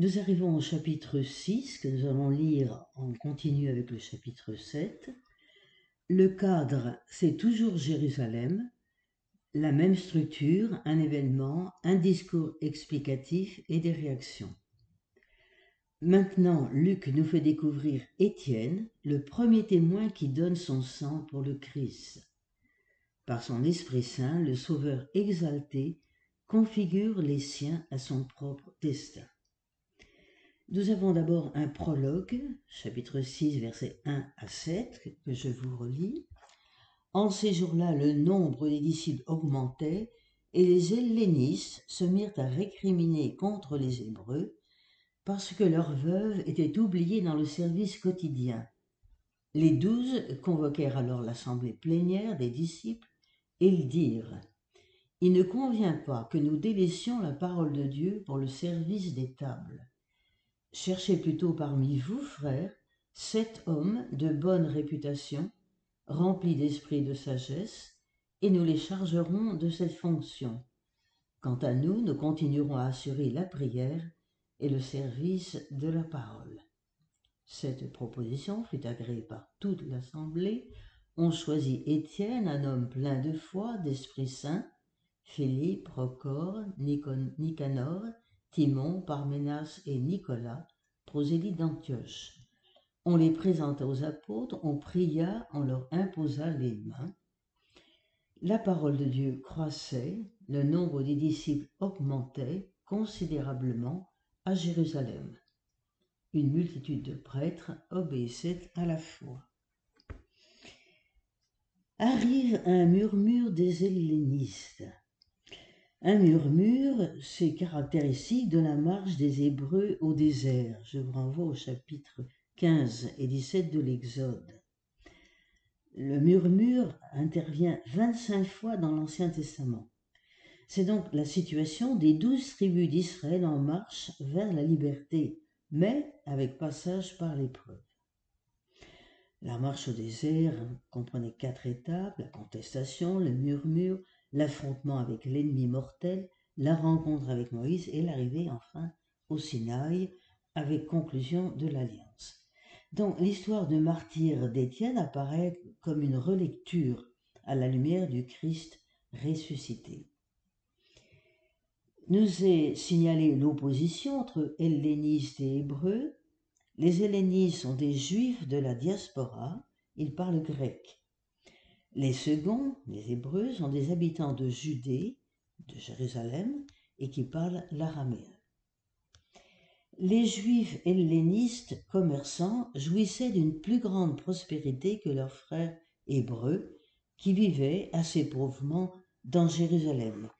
Nous arrivons au chapitre 6 que nous allons lire en continu avec le chapitre 7. Le cadre, c'est toujours Jérusalem, la même structure, un événement, un discours explicatif et des réactions. Maintenant, Luc nous fait découvrir Étienne, le premier témoin qui donne son sang pour le Christ. Par son Esprit Saint, le Sauveur exalté configure les siens à son propre destin. Nous avons d'abord un prologue, chapitre 6, versets 1 à 7, que je vous relis. En ces jours-là, le nombre des disciples augmentait, et les hellénistes se mirent à récriminer contre les Hébreux, parce que leurs veuves étaient oubliées dans le service quotidien. Les douze convoquèrent alors l'assemblée plénière des disciples et ils dirent Il ne convient pas que nous délaissions la parole de Dieu pour le service des tables. Cherchez plutôt parmi vous, frères, sept hommes de bonne réputation, remplis d'esprit de sagesse, et nous les chargerons de cette fonction. Quant à nous, nous continuerons à assurer la prière et le service de la parole. Cette proposition fut agréée par toute l'assemblée on choisit Étienne, un homme plein de foi, d'Esprit Saint, Philippe, Procor, Nicanor, Timon, Parménas et Nicolas, prosélytes d'Antioche. On les présenta aux apôtres, on pria, on leur imposa les mains. La parole de Dieu croissait, le nombre des disciples augmentait considérablement à Jérusalem. Une multitude de prêtres obéissaient à la foi arrive un murmure des hellénistes. Un murmure, c'est caractéristique de la marche des Hébreux au désert. Je vous renvoie au chapitre 15 et 17 de l'Exode. Le murmure intervient 25 fois dans l'Ancien Testament. C'est donc la situation des douze tribus d'Israël en marche vers la liberté, mais avec passage par l'épreuve. La marche au désert comprenait quatre étapes, la contestation, le murmure, l'affrontement avec l'ennemi mortel, la rencontre avec Moïse et l'arrivée enfin au Sinaï avec conclusion de l'alliance. Donc l'histoire de martyr d'Étienne apparaît comme une relecture à la lumière du Christ ressuscité. Nous est signalé l'opposition entre hellénistes et hébreux, les hellénistes sont des juifs de la diaspora, ils parlent grec. Les seconds, les hébreux, sont des habitants de Judée, de Jérusalem, et qui parlent l'araméen. Les juifs hellénistes commerçants jouissaient d'une plus grande prospérité que leurs frères hébreux, qui vivaient assez pauvrement dans Jérusalem.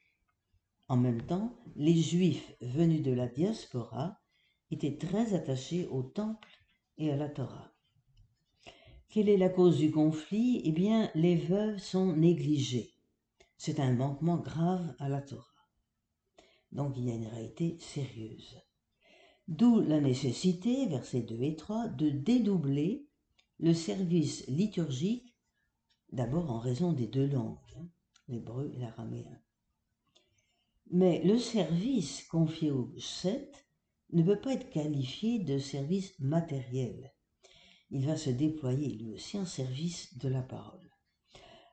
En même temps, les juifs venus de la diaspora était très attaché au temple et à la Torah. Quelle est la cause du conflit? Eh bien, les veuves sont négligées. C'est un manquement grave à la Torah. Donc il y a une réalité sérieuse. D'où la nécessité, versets 2 et 3, de dédoubler le service liturgique, d'abord en raison des deux langues, hein, l'hébreu et l'araméen. Mais le service confié aux sept ne peut pas être qualifié de service matériel. Il va se déployer lui aussi en service de la parole.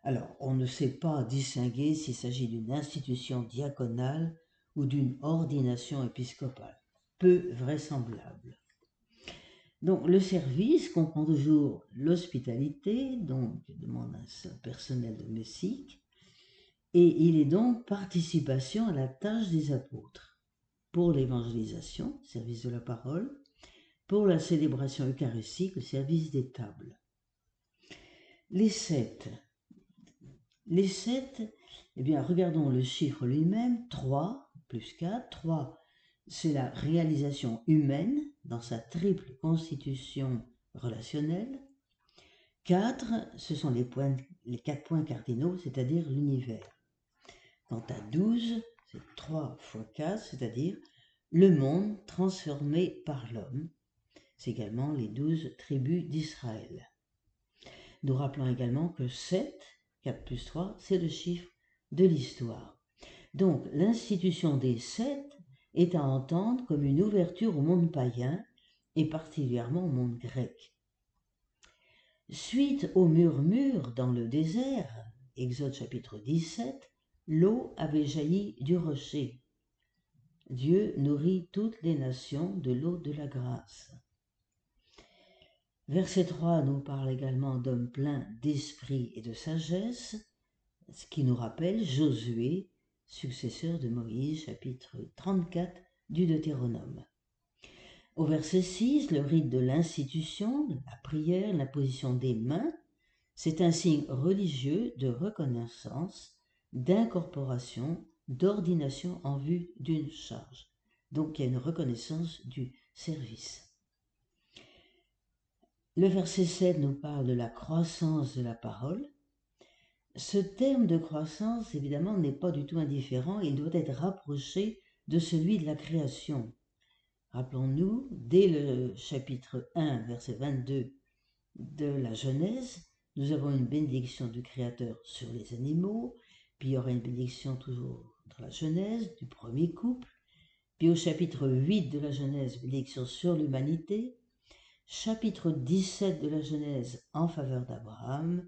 Alors, on ne sait pas distinguer s'il s'agit d'une institution diaconale ou d'une ordination épiscopale. Peu vraisemblable. Donc, le service comprend toujours l'hospitalité, donc demande un personnel domestique, et il est donc participation à la tâche des apôtres pour l'évangélisation, service de la parole, pour la célébration eucharistique, le service des tables. Les sept. Les sept, eh bien, regardons le chiffre lui-même, 3 plus 4. 3, c'est la réalisation humaine dans sa triple constitution relationnelle. 4, ce sont les, les quatre points cardinaux, c'est-à-dire l'univers. Quant à 12, c'est 3 fois 4, c'est-à-dire le monde transformé par l'homme. C'est également les douze tribus d'Israël. Nous rappelons également que 7, 4 plus 3, c'est le chiffre de l'histoire. Donc l'institution des sept est à entendre comme une ouverture au monde païen et particulièrement au monde grec. Suite au murmure dans le désert, Exode chapitre 17, l'eau avait jailli du rocher. Dieu nourrit toutes les nations de l'eau de la grâce. Verset 3 nous parle également d'hommes pleins d'esprit et de sagesse, ce qui nous rappelle Josué, successeur de Moïse, chapitre 34 du Deutéronome. Au verset 6, le rite de l'institution, la prière, la position des mains, c'est un signe religieux de reconnaissance, d'incorporation, d'ordination en vue d'une charge. Donc il y a une reconnaissance du service. Le verset 7 nous parle de la croissance de la parole. Ce terme de croissance, évidemment, n'est pas du tout indifférent, il doit être rapproché de celui de la création. Rappelons-nous, dès le chapitre 1, verset 22 de la Genèse, nous avons une bénédiction du Créateur sur les animaux, puis il y aura une bénédiction toujours dans la Genèse du premier couple, puis au chapitre 8 de la Genèse, bénédiction sur l'humanité, chapitre 17 de la Genèse en faveur d'Abraham,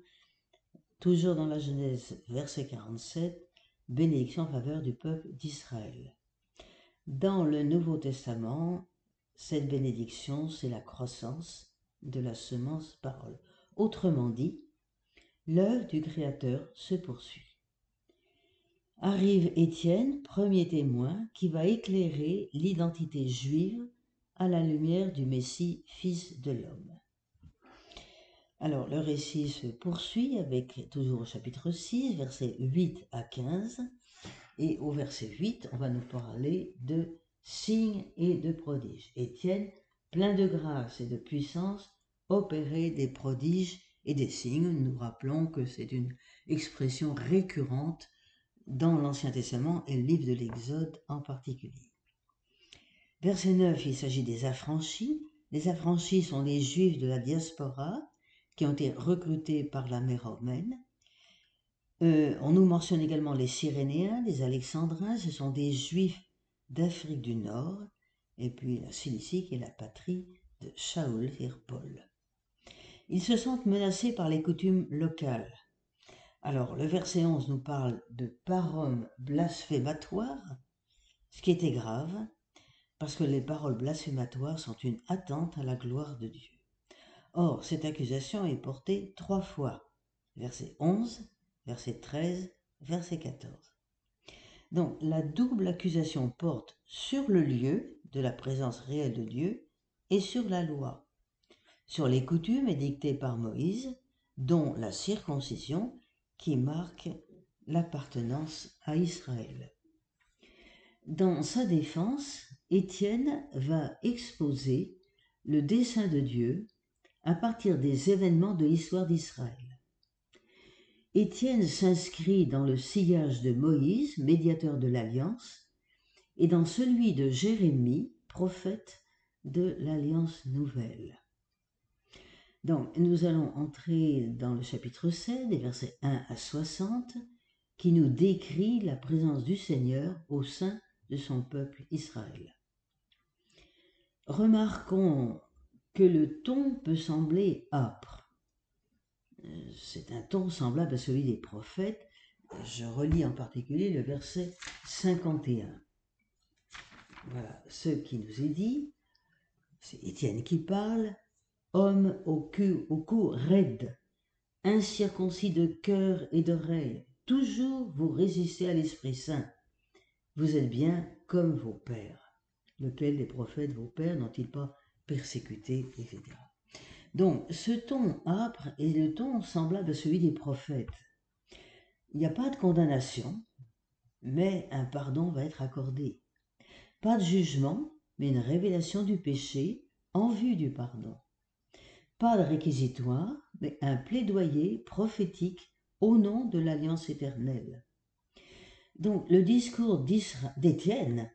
toujours dans la Genèse, verset 47, bénédiction en faveur du peuple d'Israël. Dans le Nouveau Testament, cette bénédiction, c'est la croissance de la semence parole. Autrement dit, l'œuvre du Créateur se poursuit. Arrive Étienne, premier témoin, qui va éclairer l'identité juive à la lumière du Messie, Fils de l'homme. Alors, le récit se poursuit avec toujours au chapitre 6, versets 8 à 15. Et au verset 8, on va nous parler de signes et de prodiges. Étienne, plein de grâce et de puissance, opérait des prodiges et des signes. Nous rappelons que c'est une expression récurrente dans l'Ancien Testament et le livre de l'Exode en particulier. Verset 9, il s'agit des affranchis. Les affranchis sont les juifs de la diaspora qui ont été recrutés par la mer romaine. Euh, on nous mentionne également les Cyrénéens, les Alexandrins, ce sont des Juifs d'Afrique du Nord, et puis la Cilicie qui est la patrie de Shaul et Paul. Ils se sentent menacés par les coutumes locales. Alors, le verset 11 nous parle de paroles blasphématoires, ce qui était grave, parce que les paroles blasphématoires sont une attente à la gloire de Dieu. Or, cette accusation est portée trois fois. Verset 11, verset 13, verset 14. Donc, la double accusation porte sur le lieu de la présence réelle de Dieu et sur la loi, sur les coutumes édictées par Moïse, dont la circoncision qui marque l'appartenance à Israël. Dans sa défense, Étienne va exposer le dessein de Dieu à partir des événements de l'histoire d'Israël. Étienne s'inscrit dans le sillage de Moïse, médiateur de l'Alliance, et dans celui de Jérémie, prophète de l'Alliance nouvelle. Donc, nous allons entrer dans le chapitre 7, des versets 1 à 60, qui nous décrit la présence du Seigneur au sein de son peuple Israël. Remarquons que le ton peut sembler âpre. C'est un ton semblable à celui des prophètes. Je relis en particulier le verset 51. Voilà ce qui nous est dit. C'est Étienne qui parle. Homme au cul, au cou raide, incirconcis de cœur et d'oreille, toujours vous résistez à l'Esprit Saint. Vous êtes bien comme vos pères. Lequel des prophètes, vos pères, n'ont-ils pas persécuté, etc. Donc, ce ton âpre est le ton semblable à celui des prophètes. Il n'y a pas de condamnation, mais un pardon va être accordé. Pas de jugement, mais une révélation du péché en vue du pardon. Pas de réquisitoire, mais un plaidoyer prophétique au nom de l'alliance éternelle. Donc le discours d'Étienne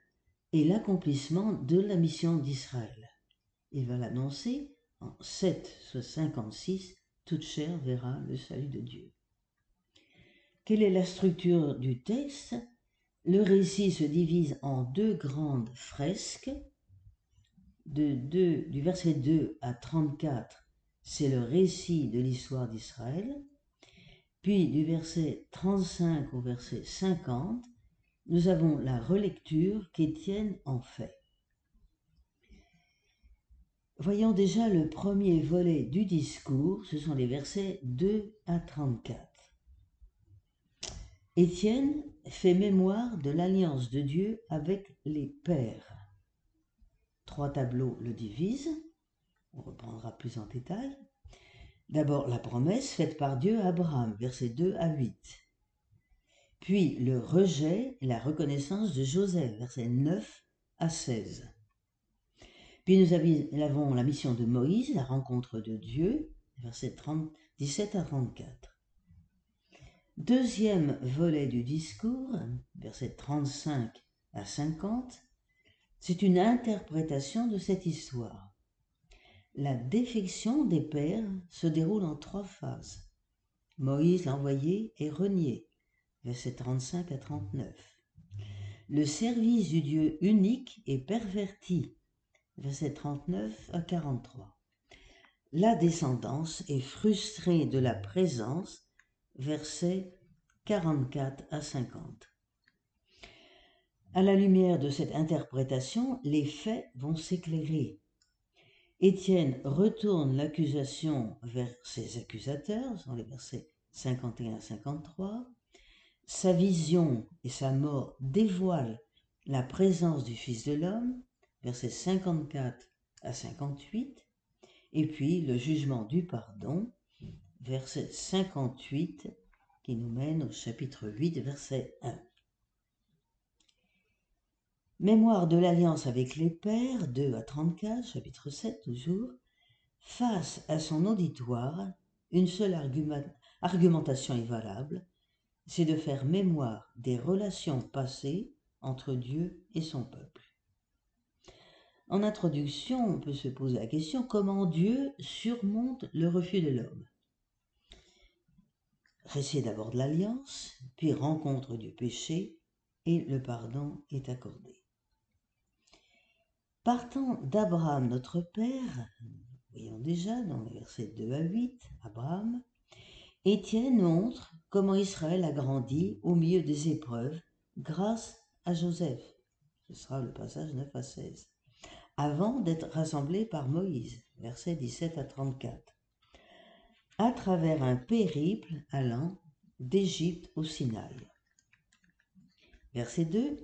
est l'accomplissement de la mission d'Israël. Il va l'annoncer en 7 56, toute chair verra le salut de Dieu. Quelle est la structure du texte? Le récit se divise en deux grandes fresques. De du verset 2 à 34, c'est le récit de l'histoire d'Israël. Puis du verset 35 au verset 50, nous avons la relecture qu'Étienne en fait. Voyons déjà le premier volet du discours, ce sont les versets 2 à 34. Étienne fait mémoire de l'alliance de Dieu avec les pères. Trois tableaux le divisent, on reprendra plus en détail. D'abord la promesse faite par Dieu à Abraham, versets 2 à 8. Puis le rejet et la reconnaissance de Joseph, versets 9 à 16. Puis nous avons la mission de Moïse, la rencontre de Dieu, versets 17 à 34. Deuxième volet du discours, versets 35 à 50, c'est une interprétation de cette histoire. La défection des pères se déroule en trois phases. Moïse l'envoyé est renié, versets 35 à 39. Le service du Dieu unique est perverti, versets 39 à 43. La descendance est frustrée de la présence, versets 44 à 50. À la lumière de cette interprétation, les faits vont s'éclairer. Étienne retourne l'accusation vers ses accusateurs, dans les versets 51 à 53. Sa vision et sa mort dévoilent la présence du Fils de l'homme, versets 54 à 58, et puis le jugement du pardon, verset 58, qui nous mène au chapitre 8, verset 1. Mémoire de l'alliance avec les pères, 2 à 34, chapitre 7 toujours. Face à son auditoire, une seule argumentation est valable, c'est de faire mémoire des relations passées entre Dieu et son peuple. En introduction, on peut se poser la question comment Dieu surmonte le refus de l'homme? Récit d'abord de l'alliance, puis rencontre du péché, et le pardon est accordé. Partant d'Abraham notre Père, voyons déjà dans les versets 2 à 8, Abraham, Étienne montre comment Israël a grandi au milieu des épreuves grâce à Joseph. Ce sera le passage 9 à 16 avant d'être rassemblés par Moïse, versets 17 à 34, à travers un périple allant d'Égypte au Sinaï. Verset 2,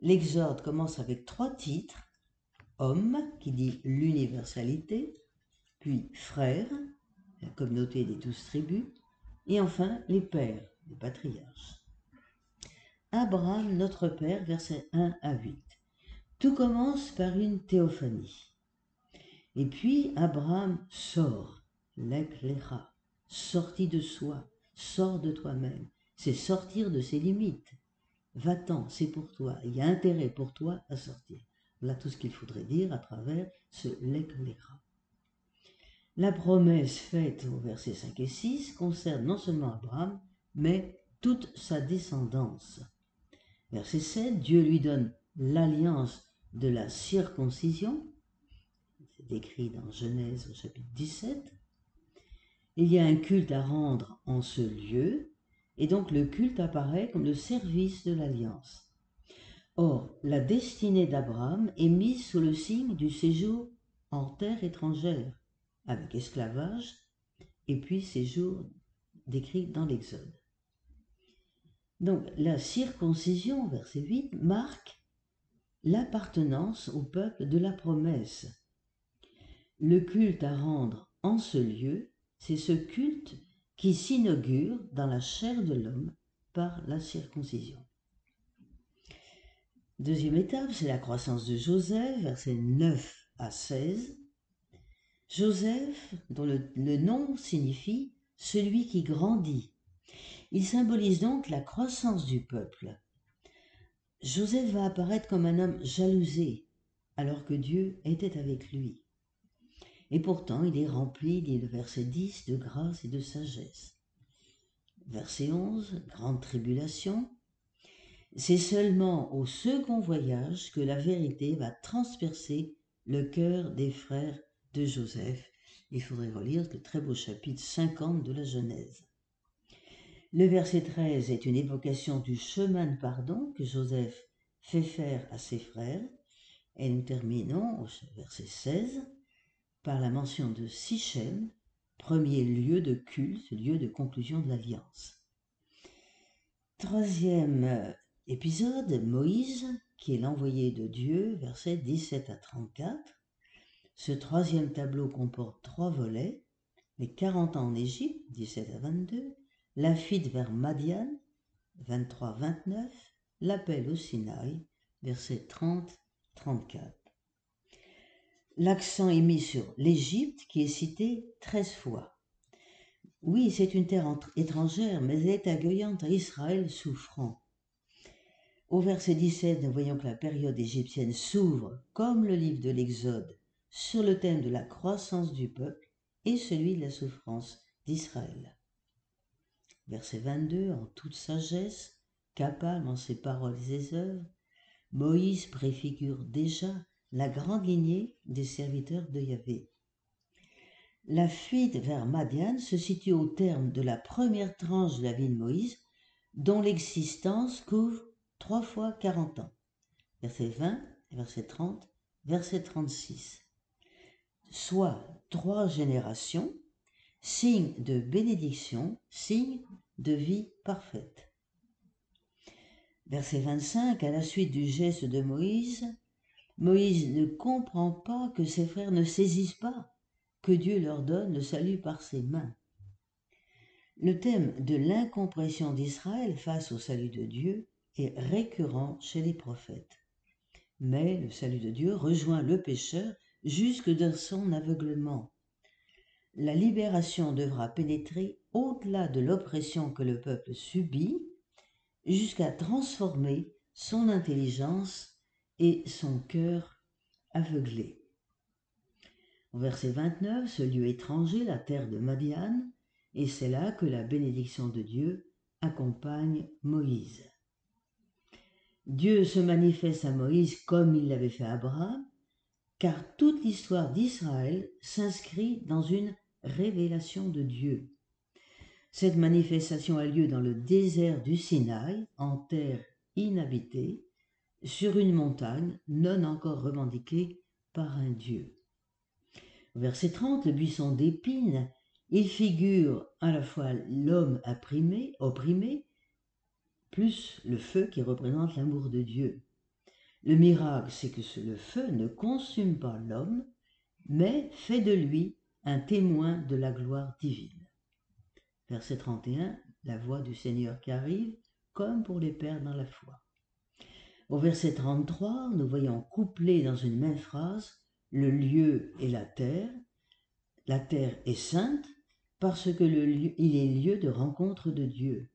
l'Exode commence avec trois titres, homme, qui dit l'universalité, puis frère, la communauté des douze tribus, et enfin les pères, les patriarches. Abraham, notre Père, versets 1 à 8. Tout commence par une théophanie. Et puis Abraham sort, l'éclaira, sorti de soi, sort de toi-même. C'est sortir de ses limites. Va-t'en, c'est pour toi. Il y a intérêt pour toi à sortir. Voilà tout ce qu'il faudrait dire à travers ce l'éclaira. La promesse faite au verset 5 et 6 concerne non seulement Abraham, mais toute sa descendance. Verset 7, Dieu lui donne l'alliance de la circoncision, c'est décrit dans Genèse au chapitre 17, il y a un culte à rendre en ce lieu, et donc le culte apparaît comme le service de l'alliance. Or, la destinée d'Abraham est mise sous le signe du séjour en terre étrangère, avec esclavage, et puis séjour décrit dans l'Exode. Donc la circoncision, verset 8, marque l'appartenance au peuple de la promesse. Le culte à rendre en ce lieu, c'est ce culte qui s'inaugure dans la chair de l'homme par la circoncision. Deuxième étape, c'est la croissance de Joseph, versets 9 à 16. Joseph, dont le, nom signifie celui qui grandit. Il symbolise donc la croissance du peuple. Joseph va apparaître comme un homme jalousé, alors que Dieu était avec lui. Et pourtant, il est rempli, dit le verset 10, de grâce et de sagesse. Verset 11, grande tribulation. C'est seulement au second voyage que la vérité va transpercer le cœur des frères de Joseph. Il faudrait relire le très beau chapitre 50 de la Genèse. Le verset 13 est une évocation du chemin de pardon que Joseph fait faire à ses frères. Et nous terminons au verset 16 par la mention de Sichem, premier lieu de culte, lieu de conclusion de l'alliance. Troisième épisode, Moïse, qui est l'envoyé de Dieu, versets 17 à 34. Ce troisième tableau comporte trois volets, les 40 ans en Égypte, 17 à 22, la fuite vers Madian, 23-29, l'appel au Sinaï, versets 30-34. L'accent est mis sur l'Égypte qui est citée 13 fois. Oui, c'est une terre étrangère, mais elle est accueillante à Israël souffrant. Au verset 17, nous voyons que la période égyptienne s'ouvre, comme le livre de l'Exode, sur le thème de la croissance du peuple et celui de la souffrance d'Israël. Verset 22, en toute sagesse, capable en ses paroles et ses œuvres, Moïse préfigure déjà la grande lignée des serviteurs de Yahvé. La fuite vers Madian se situe au terme de la première tranche de la vie de Moïse, dont l'existence couvre trois fois quarante ans. Verset 20, verset 30, verset 36. Soit trois générations, signe de bénédiction, signe de vie parfaite. Verset 25, à la suite du geste de Moïse, Moïse ne comprend pas que ses frères ne saisissent pas que Dieu leur donne le salut par ses mains. Le thème de l'incompréhension d'Israël face au salut de Dieu est récurrent chez les prophètes. Mais le salut de Dieu rejoint le pécheur jusque dans son aveuglement. La libération devra pénétrer au-delà de l'oppression que le peuple subit, jusqu'à transformer son intelligence et son cœur aveuglé. Verset 29, ce lieu étranger, la terre de Madian, et c'est là que la bénédiction de Dieu accompagne Moïse. Dieu se manifeste à Moïse comme il l'avait fait à Abraham, car toute l'histoire d'Israël s'inscrit dans une révélation de Dieu. Cette manifestation a lieu dans le désert du Sinaï, en terre inhabitée, sur une montagne non encore revendiquée par un Dieu. verset 30, le buisson d'épines, il figure à la fois l'homme opprimé, opprimé plus le feu qui représente l'amour de Dieu. Le miracle, c'est que le feu ne consume pas l'homme, mais fait de lui un témoin de la gloire divine. Verset 31, la voix du Seigneur qui arrive, comme pour les pères dans la foi. Au verset 33, nous voyons couplé dans une même phrase le lieu et la terre. La terre est sainte parce que il est lieu de rencontre de Dieu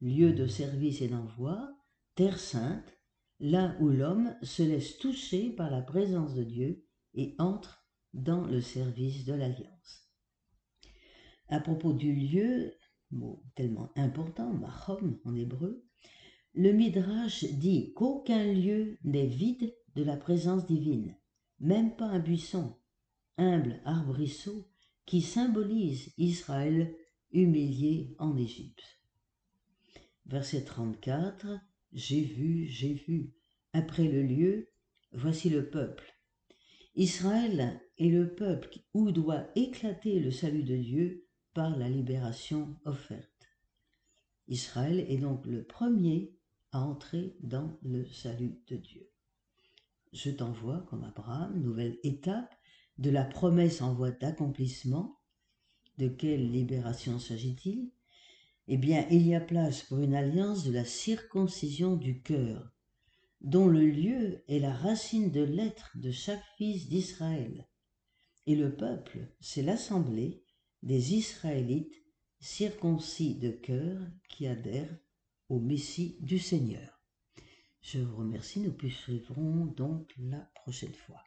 lieu de service et d'envoi, terre sainte, là où l'homme se laisse toucher par la présence de Dieu et entre dans le service de l'alliance. À propos du lieu, mot tellement important, mahom en hébreu, le Midrash dit qu'aucun lieu n'est vide de la présence divine, même pas un buisson, humble arbrisseau qui symbolise Israël humilié en Égypte. Verset 34. J'ai vu, j'ai vu. Après le lieu, voici le peuple. Israël est le peuple où doit éclater le salut de Dieu par la libération offerte. Israël est donc le premier à entrer dans le salut de Dieu. Je t'envoie, comme Abraham, nouvelle étape de la promesse en voie d'accomplissement. De quelle libération s'agit-il? Eh bien, il y a place pour une alliance de la circoncision du cœur, dont le lieu est la racine de l'être de chaque fils d'Israël. Et le peuple, c'est l'assemblée des Israélites circoncis de cœur qui adhèrent au Messie du Seigneur. Je vous remercie, nous poursuivrons donc la prochaine fois.